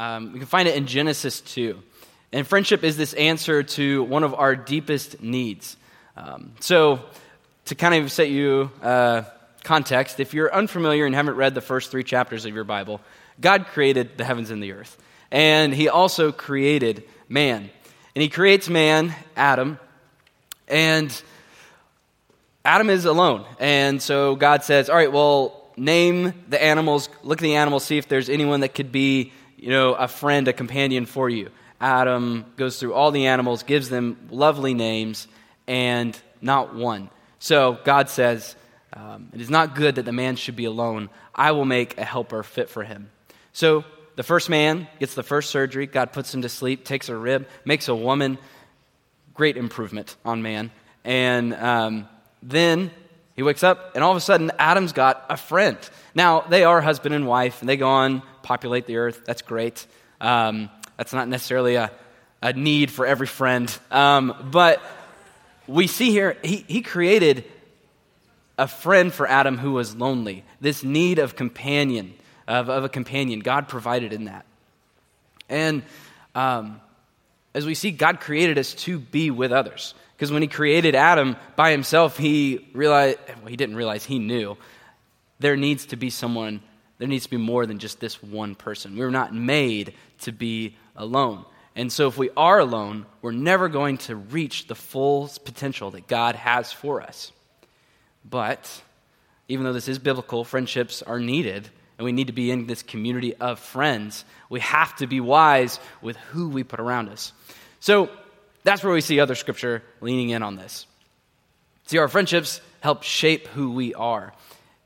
Um, we can find it in Genesis 2. And friendship is this answer to one of our deepest needs. Um, so, to kind of set you uh, context, if you're unfamiliar and haven't read the first three chapters of your Bible, God created the heavens and the earth. And He also created man. And He creates man, Adam, and Adam is alone. And so God says, All right, well, name the animals, look at the animals, see if there's anyone that could be, you know, a friend, a companion for you. Adam goes through all the animals, gives them lovely names, and not one. So God says, um, It is not good that the man should be alone. I will make a helper fit for him. So the first man gets the first surgery. God puts him to sleep, takes a rib, makes a woman. Great improvement on man. And um, then he wakes up, and all of a sudden, Adam's got a friend. Now, they are husband and wife, and they go on, populate the earth. That's great. Um, that's not necessarily a, a need for every friend. Um, but we see here, he, he created a friend for Adam who was lonely. This need of companion, of, of a companion. God provided in that. And um, as we see, God created us to be with others. Because when he created Adam by himself, he realized, well, he didn't realize, he knew there needs to be someone, there needs to be more than just this one person. We were not made to be alone. And so if we are alone, we're never going to reach the full potential that God has for us. But even though this is biblical, friendships are needed, and we need to be in this community of friends, we have to be wise with who we put around us. So that's where we see other scripture leaning in on this. See, our friendships help shape who we are.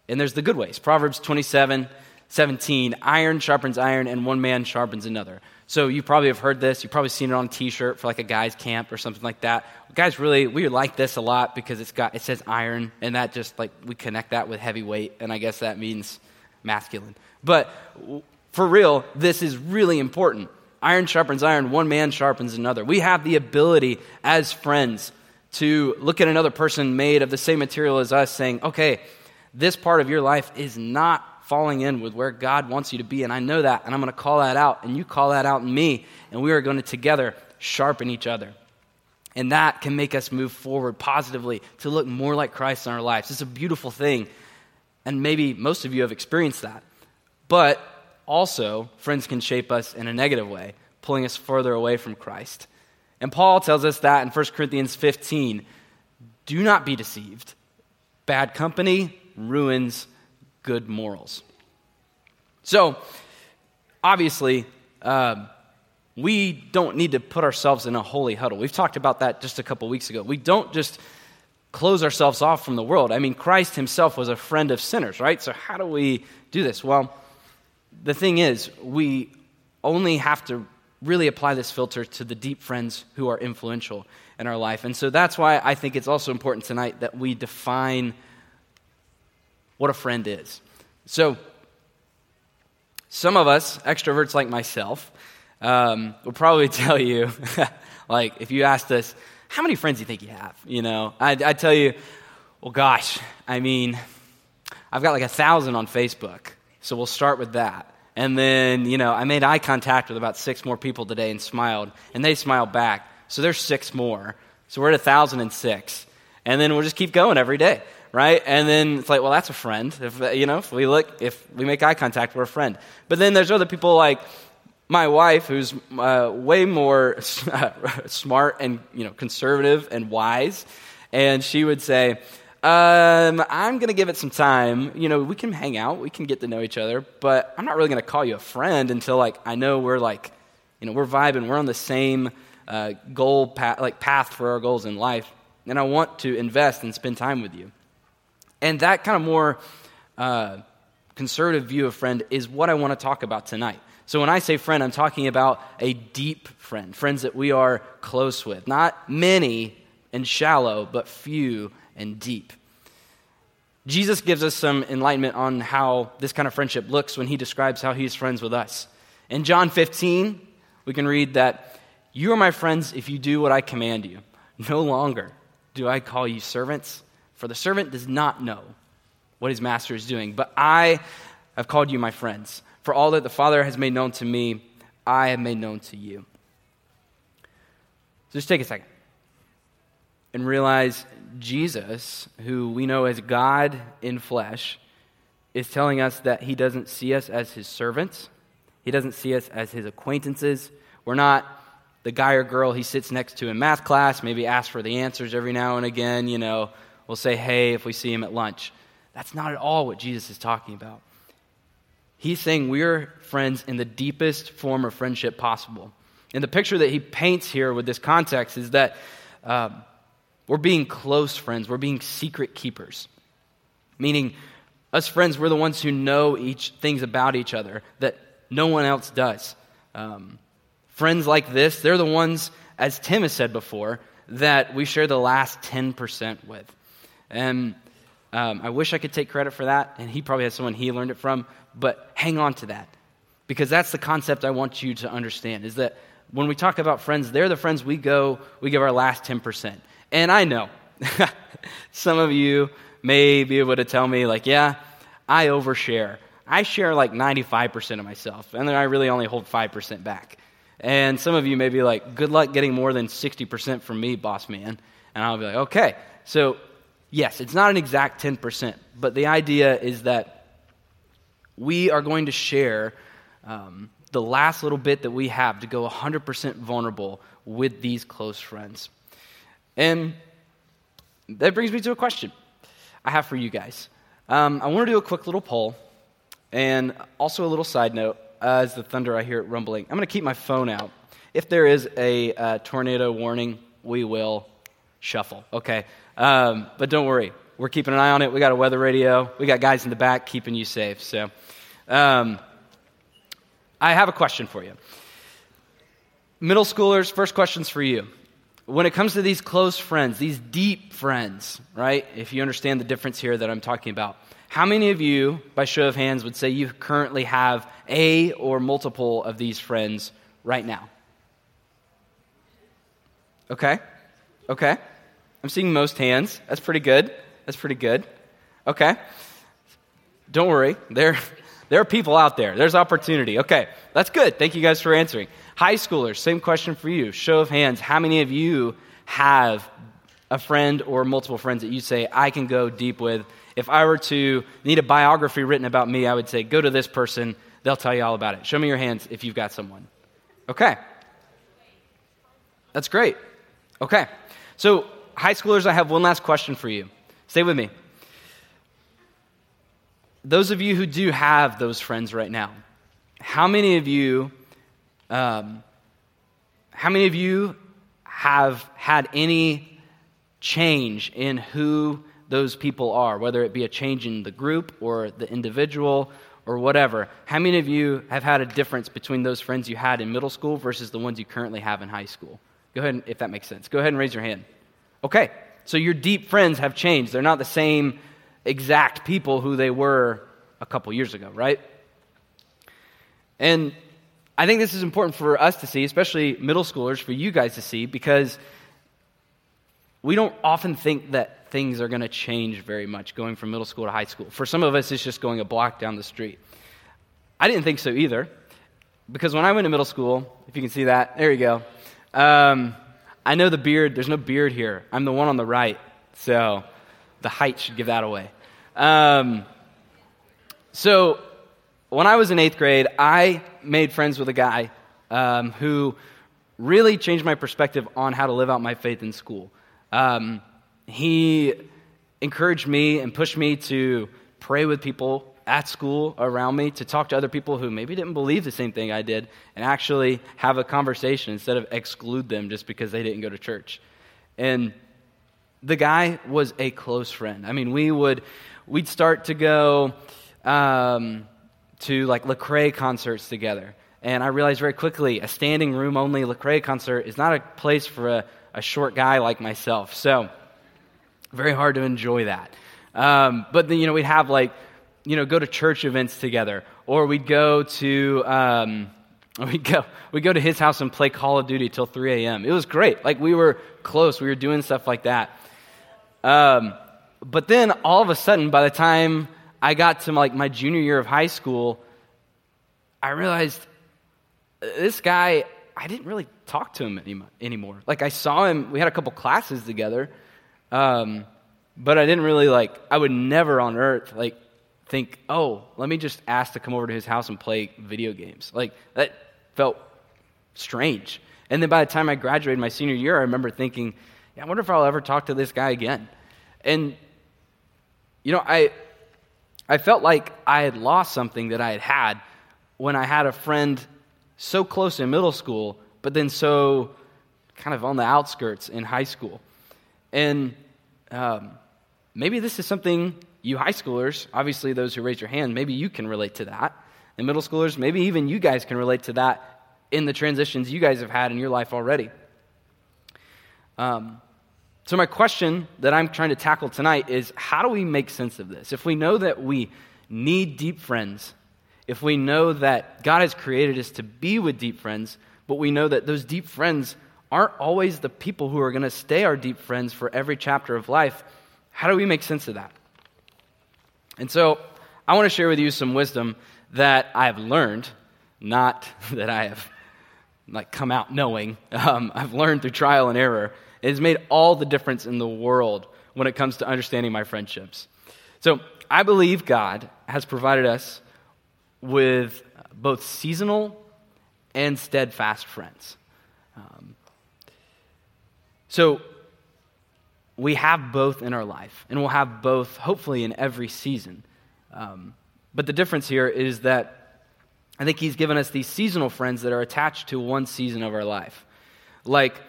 And there's the good ways. Proverbs 27 17, iron sharpens iron, and one man sharpens another. So you probably have heard this. You've probably seen it on a T-shirt for like a guy's camp or something like that. Guys, really, we like this a lot because it's got it says iron, and that just like we connect that with heavyweight, and I guess that means masculine. But for real, this is really important. Iron sharpens iron, one man sharpens another. We have the ability as friends to look at another person made of the same material as us, saying, okay, this part of your life is not falling in with where God wants you to be. And I know that, and I'm going to call that out, and you call that out in me, and we are going to together sharpen each other. And that can make us move forward positively to look more like Christ in our lives. It's a beautiful thing. And maybe most of you have experienced that. But also, friends can shape us in a negative way, pulling us further away from Christ. And Paul tells us that in 1 Corinthians 15 do not be deceived. Bad company ruins good morals. So, obviously, uh, we don't need to put ourselves in a holy huddle. We've talked about that just a couple weeks ago. We don't just close ourselves off from the world. I mean, Christ himself was a friend of sinners, right? So, how do we do this? Well, the thing is, we only have to really apply this filter to the deep friends who are influential in our life. And so that's why I think it's also important tonight that we define what a friend is. So, some of us, extroverts like myself, um, will probably tell you, like, if you asked us, how many friends do you think you have? You know, I, I tell you, well, gosh, I mean, I've got like a thousand on Facebook. So we'll start with that. And then, you know, I made eye contact with about six more people today and smiled, and they smiled back. So there's six more. So we're at a thousand and six. And then we'll just keep going every day right? And then it's like, well, that's a friend. If you know, if we look, if we make eye contact, we're a friend. But then there's other people like my wife, who's uh, way more smart and you know conservative and wise, and she would say, um, "I'm going to give it some time. You know, we can hang out, we can get to know each other, but I'm not really going to call you a friend until like I know we're like, you know, we're vibing, we're on the same uh, goal path, like path for our goals in life." And I want to invest and spend time with you. And that kind of more uh, conservative view of friend is what I want to talk about tonight. So when I say friend, I'm talking about a deep friend, friends that we are close with. Not many and shallow, but few and deep. Jesus gives us some enlightenment on how this kind of friendship looks when he describes how he's friends with us. In John 15, we can read that, You are my friends if you do what I command you. No longer do I call you servants for the servant does not know what his master is doing, but I have called you my friends. For all that the Father has made known to me, I have made known to you. So just take a second and realize Jesus, who we know as God in flesh, is telling us that he doesn't see us as his servants. He doesn't see us as his acquaintances. We're not the guy or girl he sits next to in math class, maybe asks for the answers every now and again, you know, we'll say hey if we see him at lunch. That's not at all what Jesus is talking about. He's saying we're friends in the deepest form of friendship possible. And the picture that he paints here with this context is that um, we're being close friends, we're being secret keepers. Meaning, us friends, we're the ones who know each things about each other that no one else does. Um, friends like this, they're the ones, as Tim has said before, that we share the last 10% with. And um, I wish I could take credit for that, and he probably has someone he learned it from, but hang on to that. Because that's the concept I want you to understand is that when we talk about friends, they're the friends we go, we give our last 10%. And I know some of you may be able to tell me, like, yeah, I overshare. I share like 95% of myself, and then I really only hold 5% back. And some of you may be like, good luck getting more than 60% from me, boss man. And I'll be like, okay. So, yes, it's not an exact 10%, but the idea is that we are going to share um, the last little bit that we have to go 100% vulnerable with these close friends. And that brings me to a question I have for you guys. Um, I want to do a quick little poll and also a little side note uh, as the thunder I hear it rumbling. I'm going to keep my phone out. If there is a uh, tornado warning, we will shuffle, okay? Um, but don't worry, we're keeping an eye on it. We got a weather radio, we got guys in the back keeping you safe. So, um, I have a question for you. Middle schoolers, first question's for you. When it comes to these close friends, these deep friends, right? If you understand the difference here that I'm talking about, how many of you, by show of hands, would say you currently have a or multiple of these friends right now? Okay. Okay. I'm seeing most hands. That's pretty good. That's pretty good. Okay. Don't worry. There, there are people out there. There's opportunity. Okay, that's good. Thank you guys for answering. High schoolers, same question for you. Show of hands. How many of you have a friend or multiple friends that you say, I can go deep with? If I were to need a biography written about me, I would say, go to this person. They'll tell you all about it. Show me your hands if you've got someone. Okay. That's great. Okay. So, high schoolers, I have one last question for you. Stay with me those of you who do have those friends right now, how many of you, um, how many of you have had any change in who those people are, whether it be a change in the group or the individual or whatever? How many of you have had a difference between those friends you had in middle school versus the ones you currently have in high school? Go ahead, if that makes sense. Go ahead and raise your hand. Okay, so your deep friends have changed. They're not the same exact people who they were a couple years ago, right? And I think this is important for us to see, especially middle schoolers, for you guys to see, because we don't often think that things are going to change very much going from middle school to high school. For some of us, it's just going a block down the street. I didn't think so either, because when I went to middle school, if you can see that, there you go. Um, I know the beard, there's no beard here. I'm the one on the right, so the height should give that away. Um, so, when I was in eighth grade, I made friends with a guy um, who really changed my perspective on how to live out my faith in school. Um, he encouraged me and pushed me to pray with people at school around me, to talk to other people who maybe didn't believe the same thing I did, and actually have a conversation instead of exclude them just because they didn't go to church. And the guy was a close friend. I mean, we would we'd start to go um, to like Lecrae concerts together. And I realized very quickly a standing room only Lecrae concert is not a place for a, a short guy like myself. So, very hard to enjoy that. Um, but then, you know, we'd have like, you know, go to church events together, or we'd go to, um, we'd go, we'd go to his house and play Call of Duty till 3 a.m. It was great. Like, we were close. We were doing stuff like that. Um, but then, all of a sudden, by the time I got to like my junior year of high school, I realized this guy, I didn't really talk to him any, anymore. Like, I saw him, we had a couple classes together, um, but I didn't really, like, I would never on earth, like, think, oh, let me just ask to come over to his house and play video games. Like, that felt strange. And then by the time I graduated my senior year, I remember thinking, yeah, I wonder if I'll ever talk to this guy again. And, you know, I, I felt like I had lost something that I had had when I had a friend so close in middle school, but then so kind of on the outskirts in high school. And um, maybe this is something you high schoolers, obviously those who raise your hand, maybe you can relate to that. And middle schoolers, maybe even you guys can relate to that in the transitions you guys have had in your life already. Um, so, my question that I'm trying to tackle tonight is how do we make sense of this? If we know that we need deep friends, if we know that God has created us to be with deep friends, but we know that those deep friends aren't always the people who are going to stay our deep friends for every chapter of life, how do we make sense of that? And so, I want to share with you some wisdom that I have learned, not that I have like come out knowing. Um, I've learned through trial and error. It has made all the difference in the world when it comes to understanding my friendships. So I believe God has provided us with both seasonal and steadfast friends. Um, so we have both in our life, and we'll have both hopefully in every season. Um, but the difference here is that I think he's given us these seasonal friends that are attached to one season of our life. Like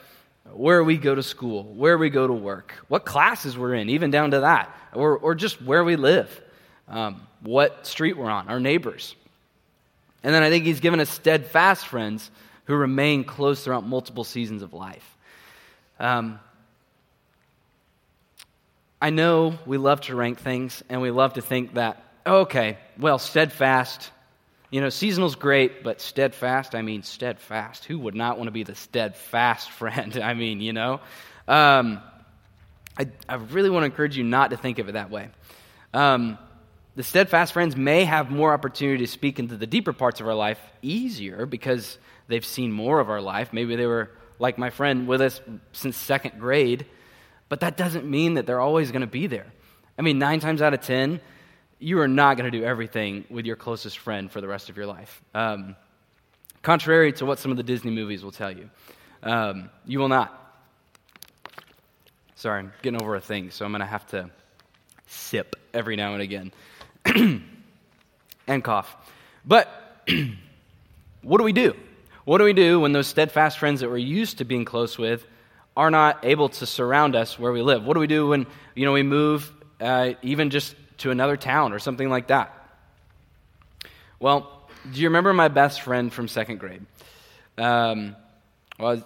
where we go to school, where we go to work, what classes we're in, even down to that, or, or just where we live, um, what street we're on, our neighbors. And then I think he's given us steadfast friends who remain close throughout multiple seasons of life. Um, I know we love to rank things and we love to think that, okay, well, steadfast you know, seasonal's great, but steadfast, I mean, steadfast. Who would not want to be the steadfast friend? I mean, you know. Um, I, I really want to encourage you not to think of it that way. Um, the steadfast friends may have more opportunity to speak into the deeper parts of our life easier because they've seen more of our life. Maybe they were like my friend with us since second grade, but that doesn't mean that they're always going to be there. I mean, nine times out of ten, you are not going to do everything with your closest friend for the rest of your life. Um, contrary to what some of the Disney movies will tell you, um, you will not. Sorry, I'm getting over a thing, so I'm going to have to sip every now and again and cough. But what do we do? What do we do when those steadfast friends that we're used to being close with are not able to surround us where we live? What do we do when you know we move, uh, even just to another town or something like that. Well, do you remember my best friend from second grade? Um, well,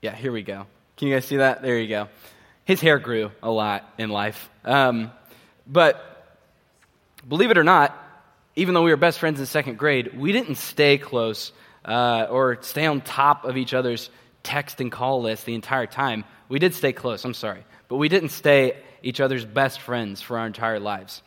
yeah, here we go. Can you guys see that? There you go. His hair grew a lot in life. Um, but believe it or not, even though we were best friends in second grade, we didn't stay close uh, or stay on top of each other's text and call list the entire time. We did stay close, I'm sorry, but we didn't stay each other's best friends for our entire lives.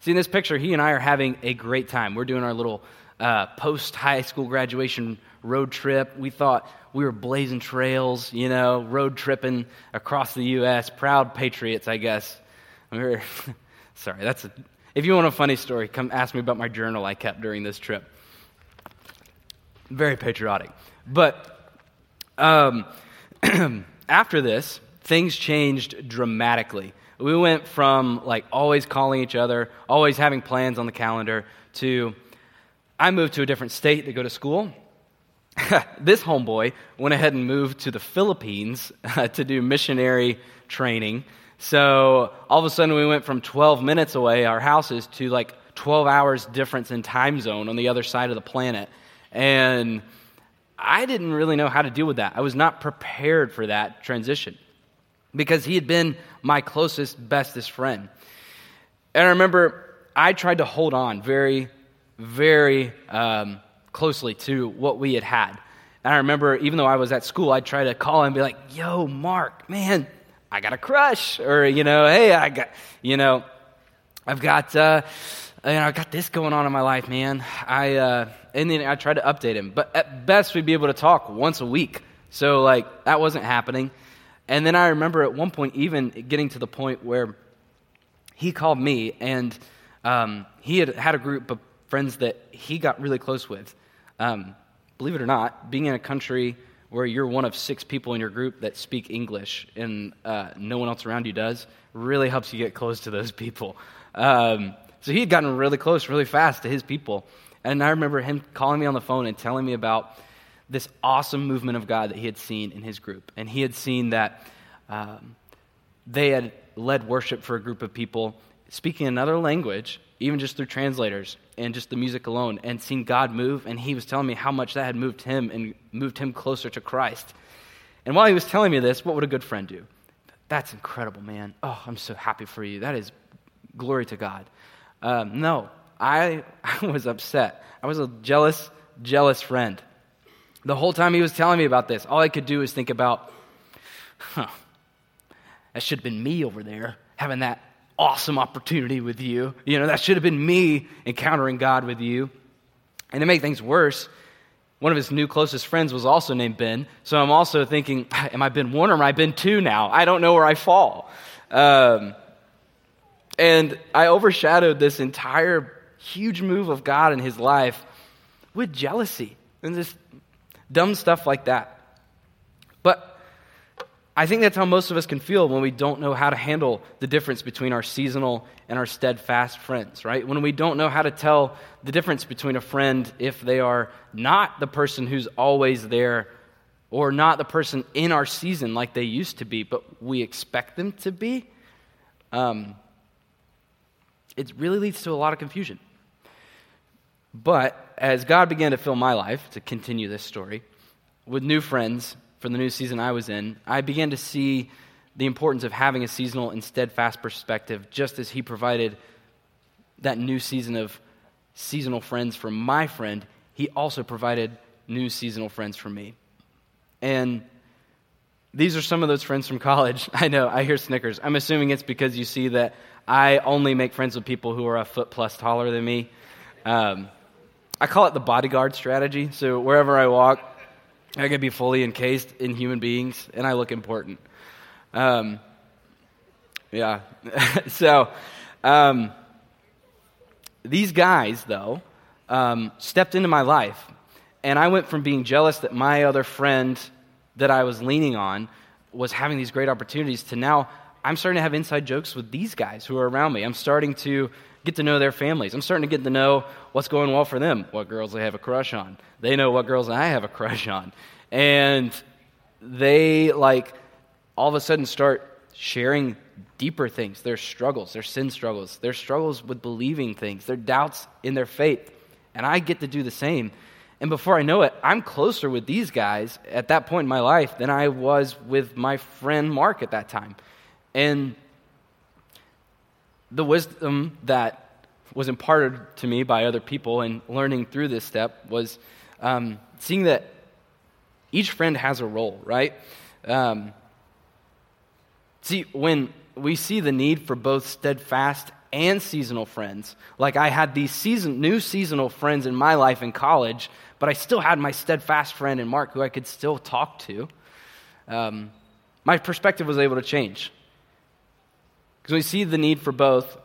See, in this picture, he and I are having a great time. We're doing our little uh, post high school graduation road trip. We thought we were blazing trails, you know, road tripping across the U.S., proud patriots, I guess. We were, sorry, that's a, if you want a funny story, come ask me about my journal I kept during this trip. Very patriotic. But um, after this, things changed dramatically. We went from like always calling each other, always having plans on the calendar, to I moved to a different state to go to school. this homeboy went ahead and moved to the Philippines to do missionary training. So all of a sudden, we went from 12 minutes away, our houses, to like 12 hours difference in time zone on the other side of the planet. And I didn't really know how to deal with that. I was not prepared for that transition because he had been my closest, bestest friend. And I remember I tried to hold on very, very um, closely to what we had had. And I remember, even though I was at school, I'd try to call him and be like, yo, Mark, man, I got a crush. Or, you know, hey, I got, you know, I've got, uh, you know, I got this going on in my life, man. I, uh, and then I tried to update him. But at best, we'd be able to talk once a week. So, like, that wasn't happening. And then I remember at one point even getting to the point where he called me, and um, he had had a group of friends that he got really close with. Um, believe it or not, being in a country where you're one of six people in your group that speak English and uh, no one else around you does really helps you get close to those people. Um, so he had gotten really close really fast to his people. And I remember him calling me on the phone and telling me about this awesome movement of God that he had seen in his group. And he had seen that um, they had led worship for a group of people speaking another language, even just through translators and just the music alone, and seen God move. And he was telling me how much that had moved him and moved him closer to Christ. And while he was telling me this, what would a good friend do? That's incredible, man. Oh, I'm so happy for you. That is glory to God. Um, no, I, I was upset. I was a jealous, jealous friend. The whole time he was telling me about this, all I could do was think about, huh, that should have been me over there having that awesome opportunity with you. You know, that should have been me encountering God with you. And to make things worse, one of his new closest friends was also named Ben. So I'm also thinking, am I Ben one or am I Ben two now? I don't know where I fall. Um, and I overshadowed this entire huge move of God in his life with jealousy and just dumb stuff like that. But I think that's how most of us can feel when we don't know how to handle the difference between our seasonal and our steadfast friends, right? When we don't know how to tell the difference between a friend if they are not the person who's always there or not the person in our season like they used to be, but we expect them to be. Um, it really leads to a lot of confusion. But as God began to fill my life, to continue this story, with new friends for the new season I was in, I began to see the importance of having a seasonal and steadfast perspective, just as He provided that new season of seasonal friends for my friend, He also provided new seasonal friends for me. And these are some of those friends from college. I know, I hear snickers. I'm assuming it's because you see that I only make friends with people who are a foot plus taller than me. Um, I call it the bodyguard strategy. So wherever I walk, I can be fully encased in human beings, and I look important. Um, yeah. so um, these guys, though, um, stepped into my life, and I went from being jealous that my other friend that I was leaning on was having these great opportunities to now I'm starting to have inside jokes with these guys who are around me. I'm starting to get to know their families. I'm starting to get to know what's going well for them, what girls they have a crush on. They know what girls I have a crush on. And they, like, all of a sudden start sharing deeper things their struggles, their sin struggles, their struggles with believing things, their doubts in their faith. And I get to do the same. And before I know it, I'm closer with these guys at that point in my life than I was with my friend Mark at that time. And the wisdom that was imparted to me by other people and learning through this step was um, seeing that each friend has a role, right? Um, see, when we see the need for both steadfast and seasonal friends, like I had these season, new seasonal friends in my life in college, but I still had my steadfast friend in Mark who I could still talk to. Um, my perspective was able to change. Because we see the need for both,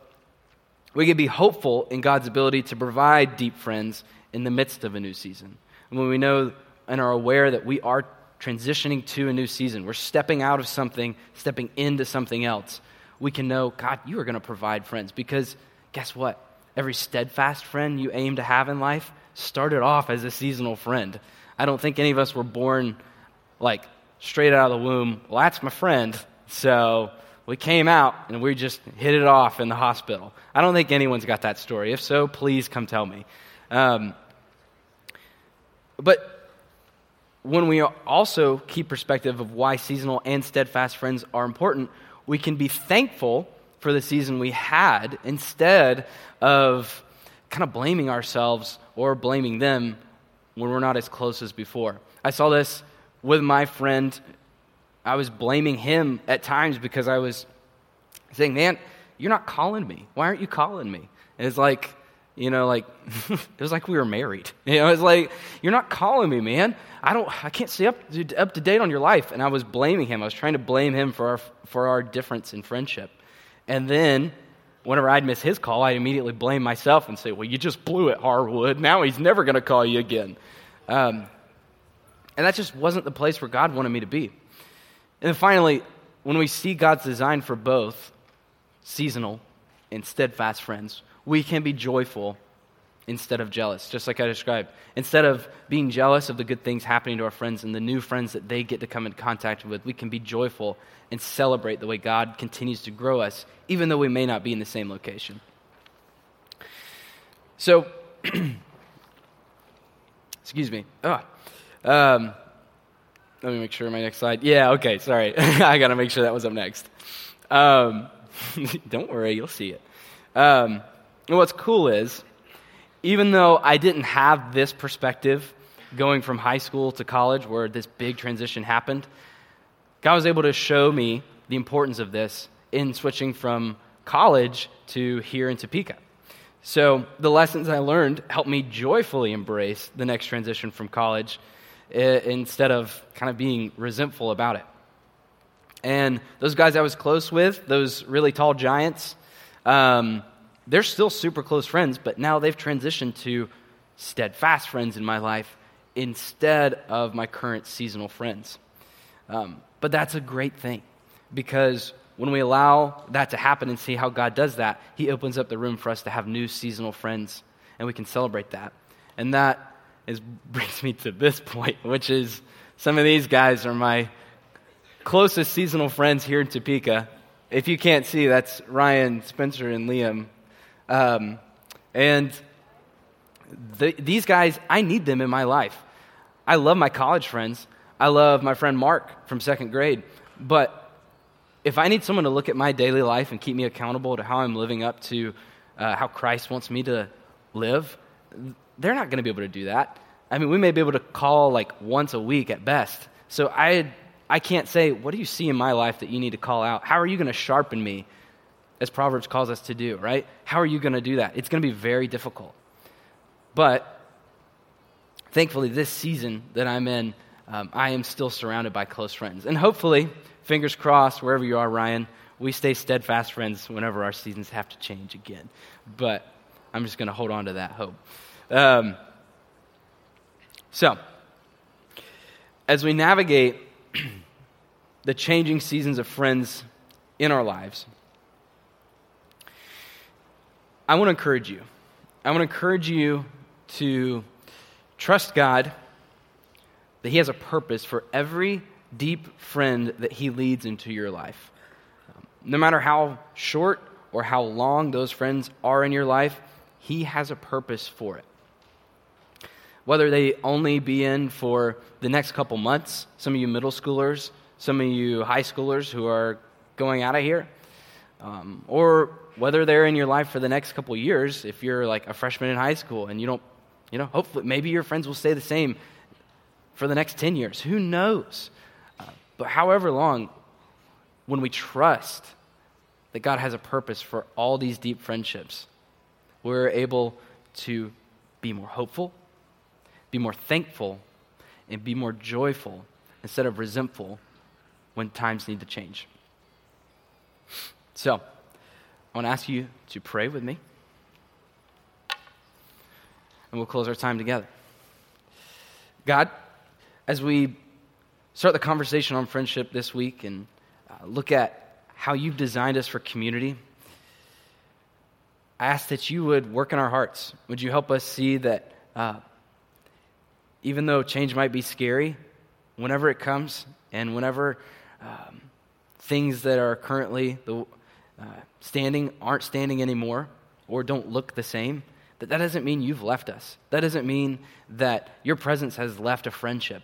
we can be hopeful in God's ability to provide deep friends in the midst of a new season. And when we know and are aware that we are transitioning to a new season, we're stepping out of something, stepping into something else, we can know, God, you are going to provide friends. Because guess what? Every steadfast friend you aim to have in life started off as a seasonal friend. I don't think any of us were born like straight out of the womb. Well, that's my friend. So we came out and we just hit it off in the hospital. I don't think anyone's got that story. If so, please come tell me. Um, but when we also keep perspective of why seasonal and steadfast friends are important, we can be thankful for the season we had instead of kind of blaming ourselves or blaming them when we're not as close as before. I saw this with my friend I was blaming him at times because I was saying, Man, you're not calling me. Why aren't you calling me? And it's like, You know, like, it was like we were married. You know, it's like, you're not calling me, man. I don't, I can't stay up to, up to date on your life. And I was blaming him. I was trying to blame him for our, for our difference in friendship. And then, whenever I'd miss his call, I'd immediately blame myself and say, well, you just blew it, Harwood. Now he's never going to call you again. Um, and that just wasn't the place where God wanted me to be. And then finally, when we see God's design for both seasonal and steadfast friends, we can be joyful instead of jealous, just like I described. Instead of being jealous of the good things happening to our friends and the new friends that they get to come in contact with, we can be joyful and celebrate the way God continues to grow us, even though we may not be in the same location. So, excuse me. Oh, um, let me make sure my next slide. Yeah, okay, sorry. I got to make sure that was up next. Um, don't worry, you'll see it. Um, and what's cool is, even though I didn't have this perspective going from high school to college where this big transition happened, God was able to show me the importance of this in switching from college to here in Topeka. So the lessons I learned helped me joyfully embrace the next transition from college instead of kind of being resentful about it. And those guys I was close with, those really tall giants, um, they're still super close friends, but now they've transitioned to steadfast friends in my life instead of my current seasonal friends. Um, but that's a great thing because when we allow that to happen and see how God does that, He opens up the room for us to have new seasonal friends and we can celebrate that. And that is, brings me to this point, which is some of these guys are my closest seasonal friends here in Topeka. If you can't see, that's Ryan, Spencer, and Liam. Um, and the, these guys, I need them in my life. I love my college friends. I love my friend Mark from second grade. But if I need someone to look at my daily life and keep me accountable to how I'm living up to uh, how Christ wants me to live, they're not going to be able to do that. I mean, we may be able to call like once a week at best. So I, I can't say, what do you see in my life that you need to call out? How are you going to sharpen me, as Proverbs calls us to do, right? How are you going to do that? It's going to be very difficult. But thankfully, this season that I'm in, um, I am still surrounded by close friends. And hopefully, fingers crossed, wherever you are, Ryan, we stay steadfast friends whenever our seasons have to change again. But I'm just going to hold on to that hope. Um, so, as we navigate the changing seasons of friends in our lives, I want to encourage you. I want to encourage you to trust God that He has a purpose for every deep friend that He leads into your life. no matter how short or how long those friends are in your life, He has a purpose for it whether they only be in for the next couple months, some of you middle schoolers, some of you high schoolers who are going out of here, um, or whether they're in your life for the next couple years, if you're like a freshman in high school and you don't, you know, hopefully, maybe your friends will stay the same for the next 10 years. Who knows? Uh, but however long, when we trust that God has a purpose for all these deep friendships, we're able to be more hopeful, be more thankful, and be more joyful instead of resentful when times need to change. So, I want to ask you to pray with me, and we'll close our time together. God, as we start the conversation on friendship this week and uh, look at how you've designed us for community, I ask that you would work in our hearts. Would you help us see that uh, even though change might be scary, whenever it comes and whenever um, things that are currently the, uh, standing aren't standing anymore or don't look the same, that that doesn't mean you've left us. That doesn't mean that your presence has left a friendship.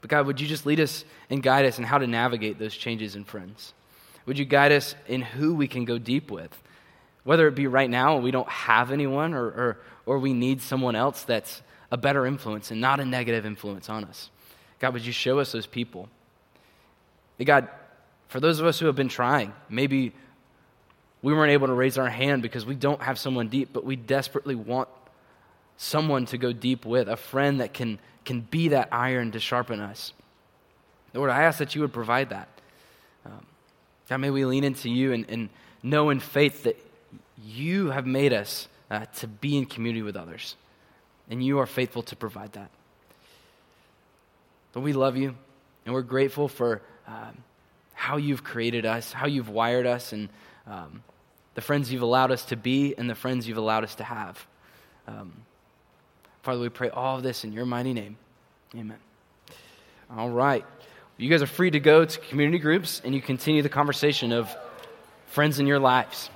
But God, would you just lead us and guide us in how to navigate those changes in friends? Would you guide us in who we can go deep with? Whether it be right now and we don't have anyone or, or, or we need someone else that's a better influence and not a negative influence on us. God, would you show us those people? God, for those of us who have been trying, maybe we weren't able to raise our hand because we don't have someone deep, but we desperately want someone to go deep with, a friend that can, can be that iron to sharpen us. Lord, I ask that you would provide that. Um, God, may we lean into you and, and know in faith that you have made us uh, to be in community with others, and you are faithful to provide that. But we love you, and we're grateful for um, how you've created us, how you've wired us, and um, the friends you've allowed us to be, and the friends you've allowed us to have. Um, Father, we pray all of this in your mighty name. Amen. All right. You guys are free to go to community groups and you continue the conversation of friends in your lives.